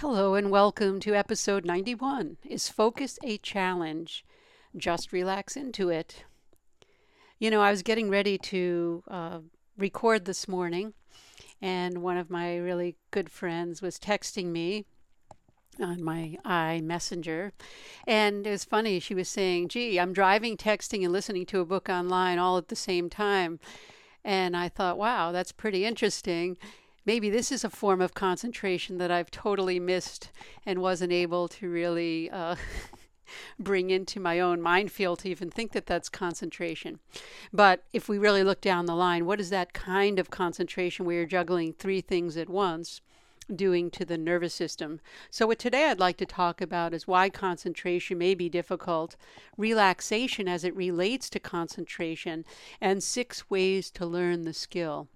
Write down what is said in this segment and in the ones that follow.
Hello and welcome to episode 91. Is focus a challenge? Just relax into it. You know, I was getting ready to uh, record this morning, and one of my really good friends was texting me on my iMessenger. And it was funny. She was saying, Gee, I'm driving, texting, and listening to a book online all at the same time. And I thought, wow, that's pretty interesting maybe this is a form of concentration that I've totally missed and wasn't able to really uh, bring into my own mind field to even think that that's concentration. But if we really look down the line, what is that kind of concentration where you're juggling three things at once? doing to the nervous system. So, what today I'd like to talk about is why concentration may be difficult, relaxation as it relates to concentration, and six ways to learn the skill.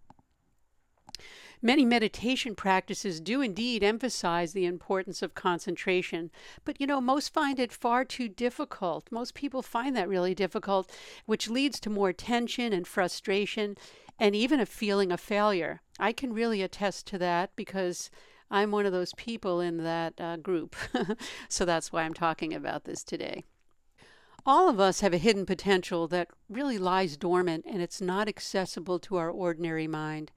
Many meditation practices do indeed emphasize the importance of concentration, but you know, most find it far too difficult. Most people find that really difficult, which leads to more tension and frustration and even a feeling of failure. I can really attest to that because I'm one of those people in that uh, group. so that's why I'm talking about this today. All of us have a hidden potential that really lies dormant and it's not accessible to our ordinary mind.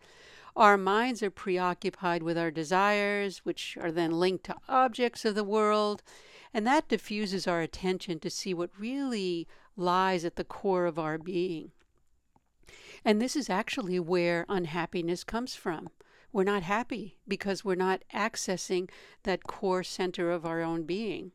Our minds are preoccupied with our desires, which are then linked to objects of the world, and that diffuses our attention to see what really lies at the core of our being. And this is actually where unhappiness comes from. We're not happy because we're not accessing that core center of our own being.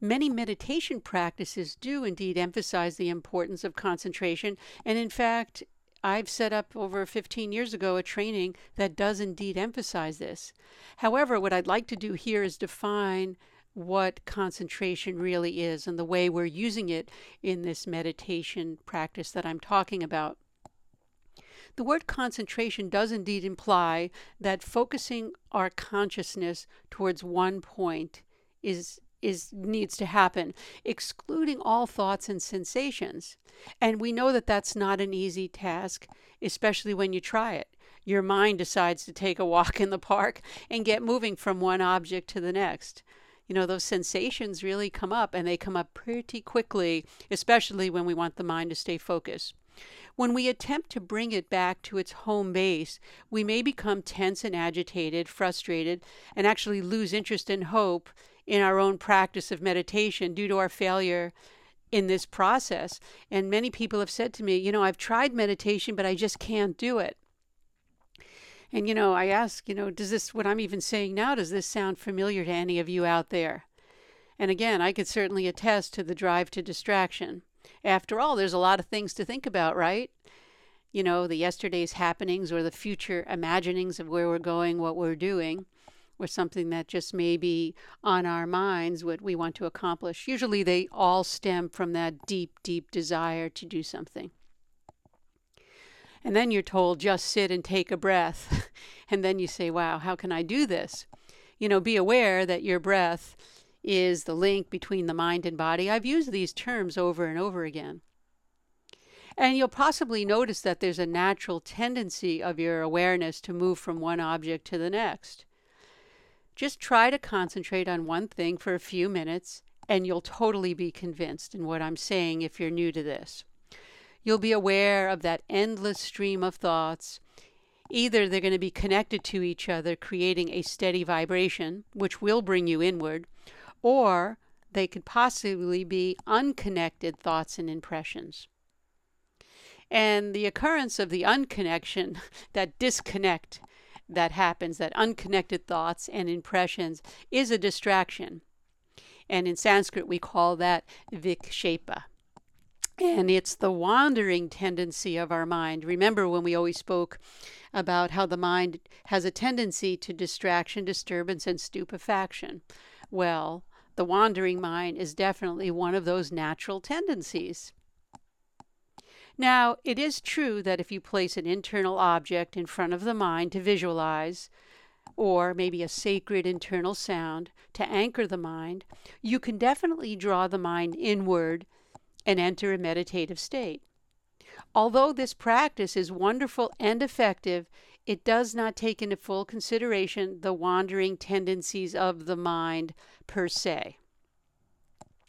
Many meditation practices do indeed emphasize the importance of concentration, and in fact, I've set up over 15 years ago a training that does indeed emphasize this. However, what I'd like to do here is define what concentration really is and the way we're using it in this meditation practice that I'm talking about. The word concentration does indeed imply that focusing our consciousness towards one point is is needs to happen excluding all thoughts and sensations. And we know that that's not an easy task especially when you try it. Your mind decides to take a walk in the park and get moving from one object to the next. You know those sensations really come up and they come up pretty quickly especially when we want the mind to stay focused. When we attempt to bring it back to its home base, we may become tense and agitated, frustrated, and actually lose interest and hope in our own practice of meditation due to our failure in this process. And many people have said to me, you know, I've tried meditation, but I just can't do it. And, you know, I ask, you know, does this, what I'm even saying now, does this sound familiar to any of you out there? And again, I could certainly attest to the drive to distraction. After all, there's a lot of things to think about, right? You know, the yesterday's happenings or the future imaginings of where we're going, what we're doing or something that just may be on our minds what we want to accomplish. Usually they all stem from that deep, deep desire to do something. And then you're told, just sit and take a breath. and then you say, wow, how can I do this? You know, be aware that your breath is the link between the mind and body. I've used these terms over and over again. And you'll possibly notice that there's a natural tendency of your awareness to move from one object to the next. Just try to concentrate on one thing for a few minutes, and you'll totally be convinced in what I'm saying if you're new to this. You'll be aware of that endless stream of thoughts. Either they're going to be connected to each other, creating a steady vibration, which will bring you inward, or they could possibly be unconnected thoughts and impressions. And the occurrence of the unconnection, that disconnect, that happens, that unconnected thoughts and impressions, is a distraction. And in Sanskrit, we call that vikshepa. And it's the wandering tendency of our mind. Remember when we always spoke about how the mind has a tendency to distraction, disturbance, and stupefaction? Well, the wandering mind is definitely one of those natural tendencies. Now, it is true that if you place an internal object in front of the mind to visualize, or maybe a sacred internal sound to anchor the mind, you can definitely draw the mind inward and enter a meditative state. Although this practice is wonderful and effective, it does not take into full consideration the wandering tendencies of the mind per se.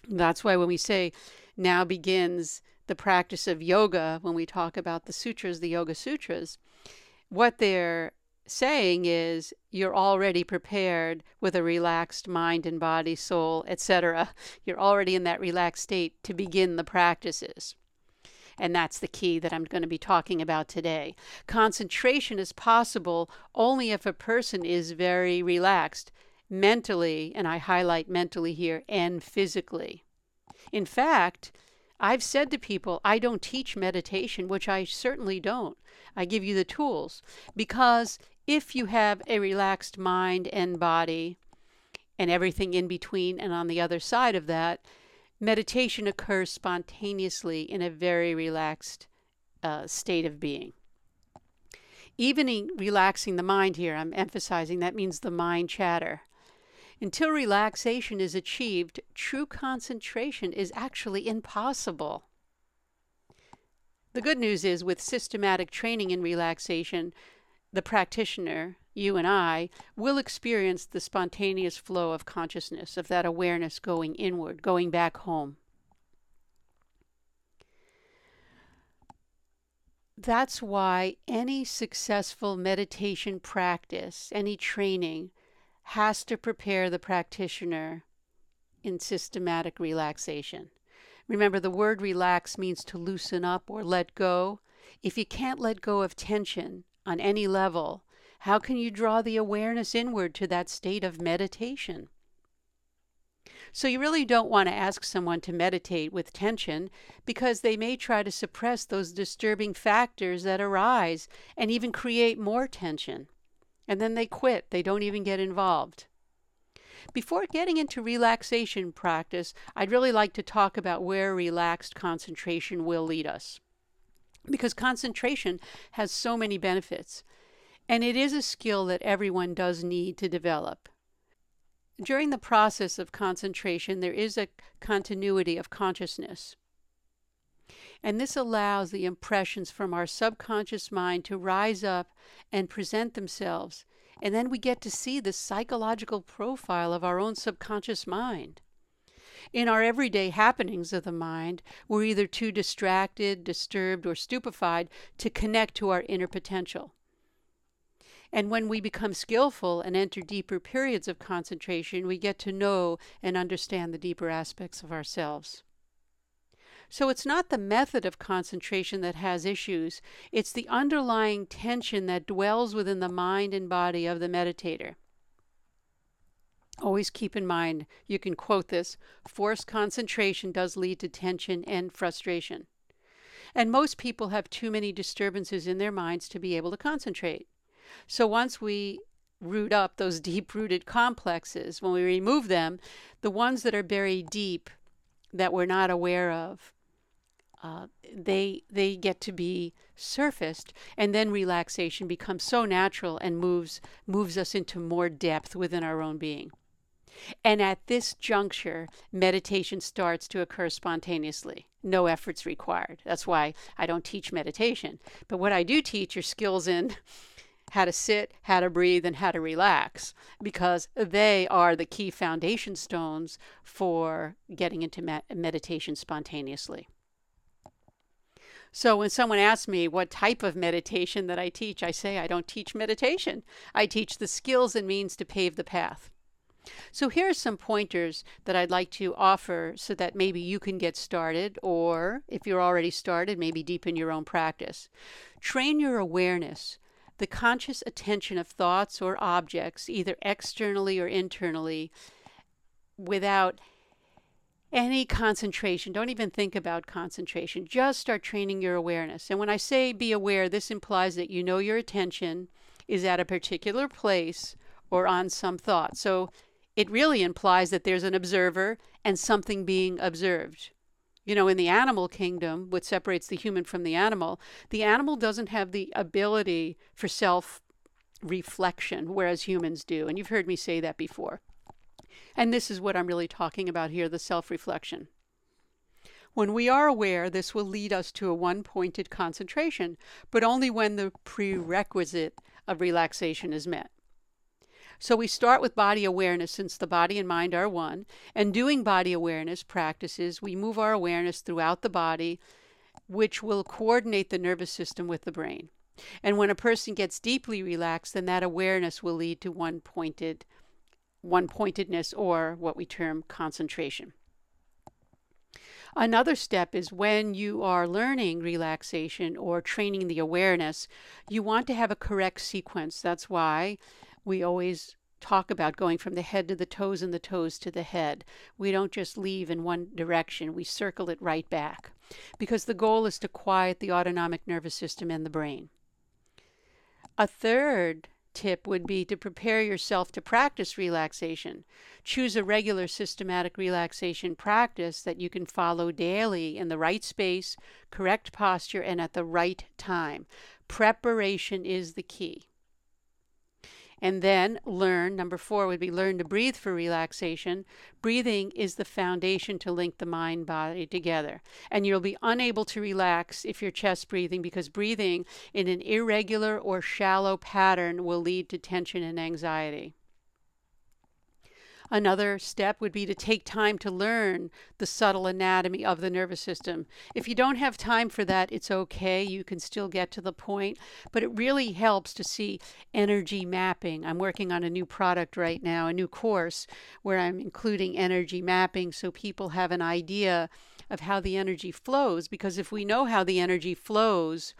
That's why when we say now begins the practice of yoga, when we talk about the sutras, the Yoga Sutras, what they're saying is you're already prepared with a relaxed mind and body, soul, etc. You're already in that relaxed state to begin the practices. And that's the key that I'm going to be talking about today. Concentration is possible only if a person is very relaxed mentally, and I highlight mentally here, and physically. In fact, I've said to people, I don't teach meditation, which I certainly don't. I give you the tools because if you have a relaxed mind and body and everything in between and on the other side of that, meditation occurs spontaneously in a very relaxed uh, state of being. Even in relaxing the mind here, I'm emphasizing that means the mind chatter. Until relaxation is achieved, true concentration is actually impossible. The good news is, with systematic training in relaxation, the practitioner, you and I, will experience the spontaneous flow of consciousness, of that awareness going inward, going back home. That's why any successful meditation practice, any training, has to prepare the practitioner in systematic relaxation. Remember, the word relax means to loosen up or let go. If you can't let go of tension on any level, how can you draw the awareness inward to that state of meditation? So, you really don't want to ask someone to meditate with tension because they may try to suppress those disturbing factors that arise and even create more tension and then they quit. They don't even get involved. Before getting into relaxation practice, I'd really like to talk about where relaxed concentration will lead us. Because concentration has so many benefits, and it is a skill that everyone does need to develop. During the process of concentration, there is a continuity of consciousness. And this allows the impressions from our subconscious mind to rise up and present themselves. And then we get to see the psychological profile of our own subconscious mind. In our everyday happenings of the mind, we're either too distracted, disturbed, or stupefied to connect to our inner potential. And when we become skillful and enter deeper periods of concentration, we get to know and understand the deeper aspects of ourselves. So it's not the method of concentration that has issues, it's the underlying tension that dwells within the mind and body of the meditator. Always keep in mind, you can quote this forced concentration does lead to tension and frustration. And most people have too many disturbances in their minds to be able to concentrate. So once we root up those deep rooted complexes, when we remove them, the ones that are buried deep that we're not aware of, uh, they they get to be surfaced, and then relaxation becomes so natural and moves moves us into more depth within our own being. And at this juncture, meditation starts to occur spontaneously. No efforts required. That's why I don't teach meditation. But what I do teach are skills in how to sit, how to breathe, and how to relax, because they are the key foundation stones for getting into meditation spontaneously. So when someone asks me what type of meditation that I teach, I say I don't teach meditation. I teach the skills and means to pave the path. So here are some pointers that I'd like to offer so that maybe you can get started, or if you're already started, maybe deepen your own practice. Train your awareness, the conscious attention of thoughts or objects, either externally or internally, without any concentration. Don't even think about concentration. Just start training your awareness. And when I say be aware, this implies that you know your attention is at a particular place or on some thought. So it really implies that there's an observer and something being observed. You know, in the animal kingdom, what separates the human from the animal, the animal doesn't have the ability for self reflection, whereas humans do. And you've heard me say that before. And this is what I'm really talking about here the self reflection. When we are aware, this will lead us to a one pointed concentration, but only when the prerequisite of relaxation is met. So we start with body awareness since the body and mind are one. And doing body awareness practices, we move our awareness throughout the body, which will coordinate the nervous system with the brain. And when a person gets deeply relaxed, then that awareness will lead to one pointed one pointedness or what we term concentration. Another step is when you are learning relaxation or training the awareness, you want to have a correct sequence. That's why we always talk about going from the head to the toes and the toes to the head. We don't just leave in one direction, we circle it right back because the goal is to quiet the autonomic nervous system and the brain. A third tip would be to prepare yourself to practice relaxation. Choose a regular systematic relaxation practice that you can follow daily in the right space, correct posture, and at the right time. Preparation is the key. And then learn, number four would be learn to breathe for relaxation. Breathing is the foundation to link the mind body together. And you'll be unable to relax if you're chest breathing because breathing in an irregular or shallow pattern will lead to tension and anxiety. Another step would be to take time to learn the subtle anatomy of the nervous system. If you don't have time for that, it's okay. You can still get to the point, but it really helps to see energy mapping. I'm working on a new product right now, a new course where I'm including energy mapping so people have an idea of how the energy flows. Because if we know how the energy flows,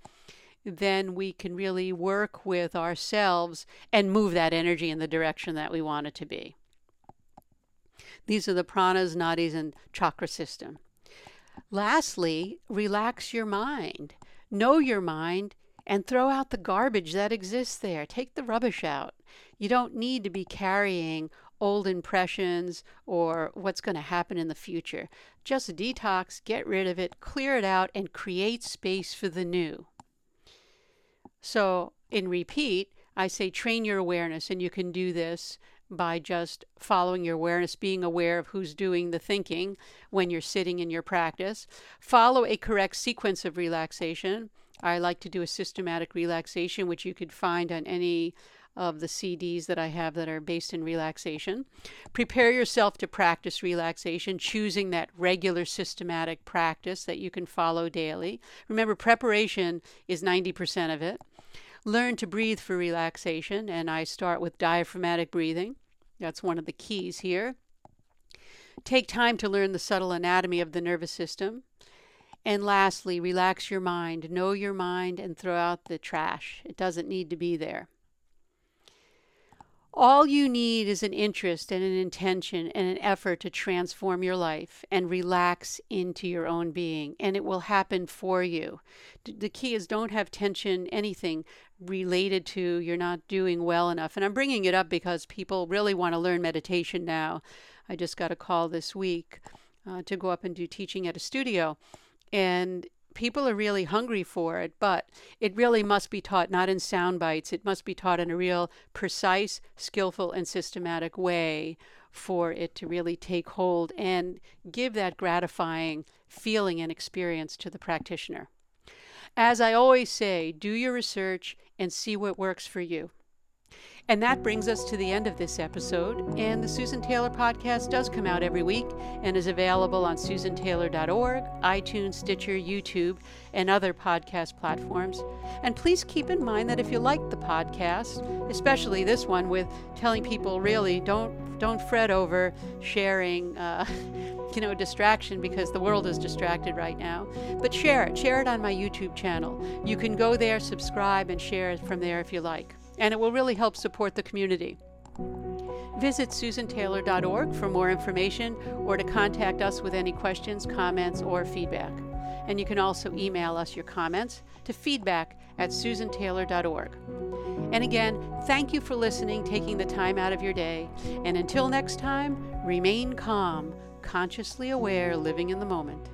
then we can really work with ourselves and move that energy in the direction that we want it to be. These are the pranas, nadis, and chakra system. Lastly, relax your mind. Know your mind and throw out the garbage that exists there. Take the rubbish out. You don't need to be carrying old impressions or what's going to happen in the future. Just detox, get rid of it, clear it out, and create space for the new. So, in repeat, I say train your awareness, and you can do this by just following your awareness, being aware of who's doing the thinking when you're sitting in your practice. Follow a correct sequence of relaxation. I like to do a systematic relaxation, which you could find on any of the CDs that I have that are based in relaxation. Prepare yourself to practice relaxation, choosing that regular systematic practice that you can follow daily. Remember, preparation is 90% of it. Learn to breathe for relaxation, and I start with diaphragmatic breathing. That's one of the keys here. Take time to learn the subtle anatomy of the nervous system. And lastly, relax your mind. Know your mind and throw out the trash. It doesn't need to be there. All you need is an interest and an intention and an effort to transform your life and relax into your own being, and it will happen for you. The key is don't have tension, anything related to you're not doing well enough. And I'm bringing it up because people really want to learn meditation now. I just got a call this week uh, to go up and do teaching at a studio. And people are really hungry for it, but it really must be taught not in sound bites. It must be taught in a real precise, skillful, and systematic way for it to really take hold and give that gratifying feeling and experience to the practitioner. As I always say, do your research and see what works for you. And that brings us to the end of this episode. And the Susan Taylor podcast does come out every week and is available on susantaylor.org, iTunes, Stitcher, YouTube, and other podcast platforms. And please keep in mind that if you like the podcast, especially this one with telling people really don't don't fret over sharing uh, you know distraction because the world is distracted right now but share it share it on my youtube channel you can go there subscribe and share it from there if you like and it will really help support the community. Visit susantaylor.org for more information or to contact us with any questions, comments, or feedback. And you can also email us your comments to feedback at susantaylor.org. And again, thank you for listening, taking the time out of your day. And until next time, remain calm, consciously aware, living in the moment.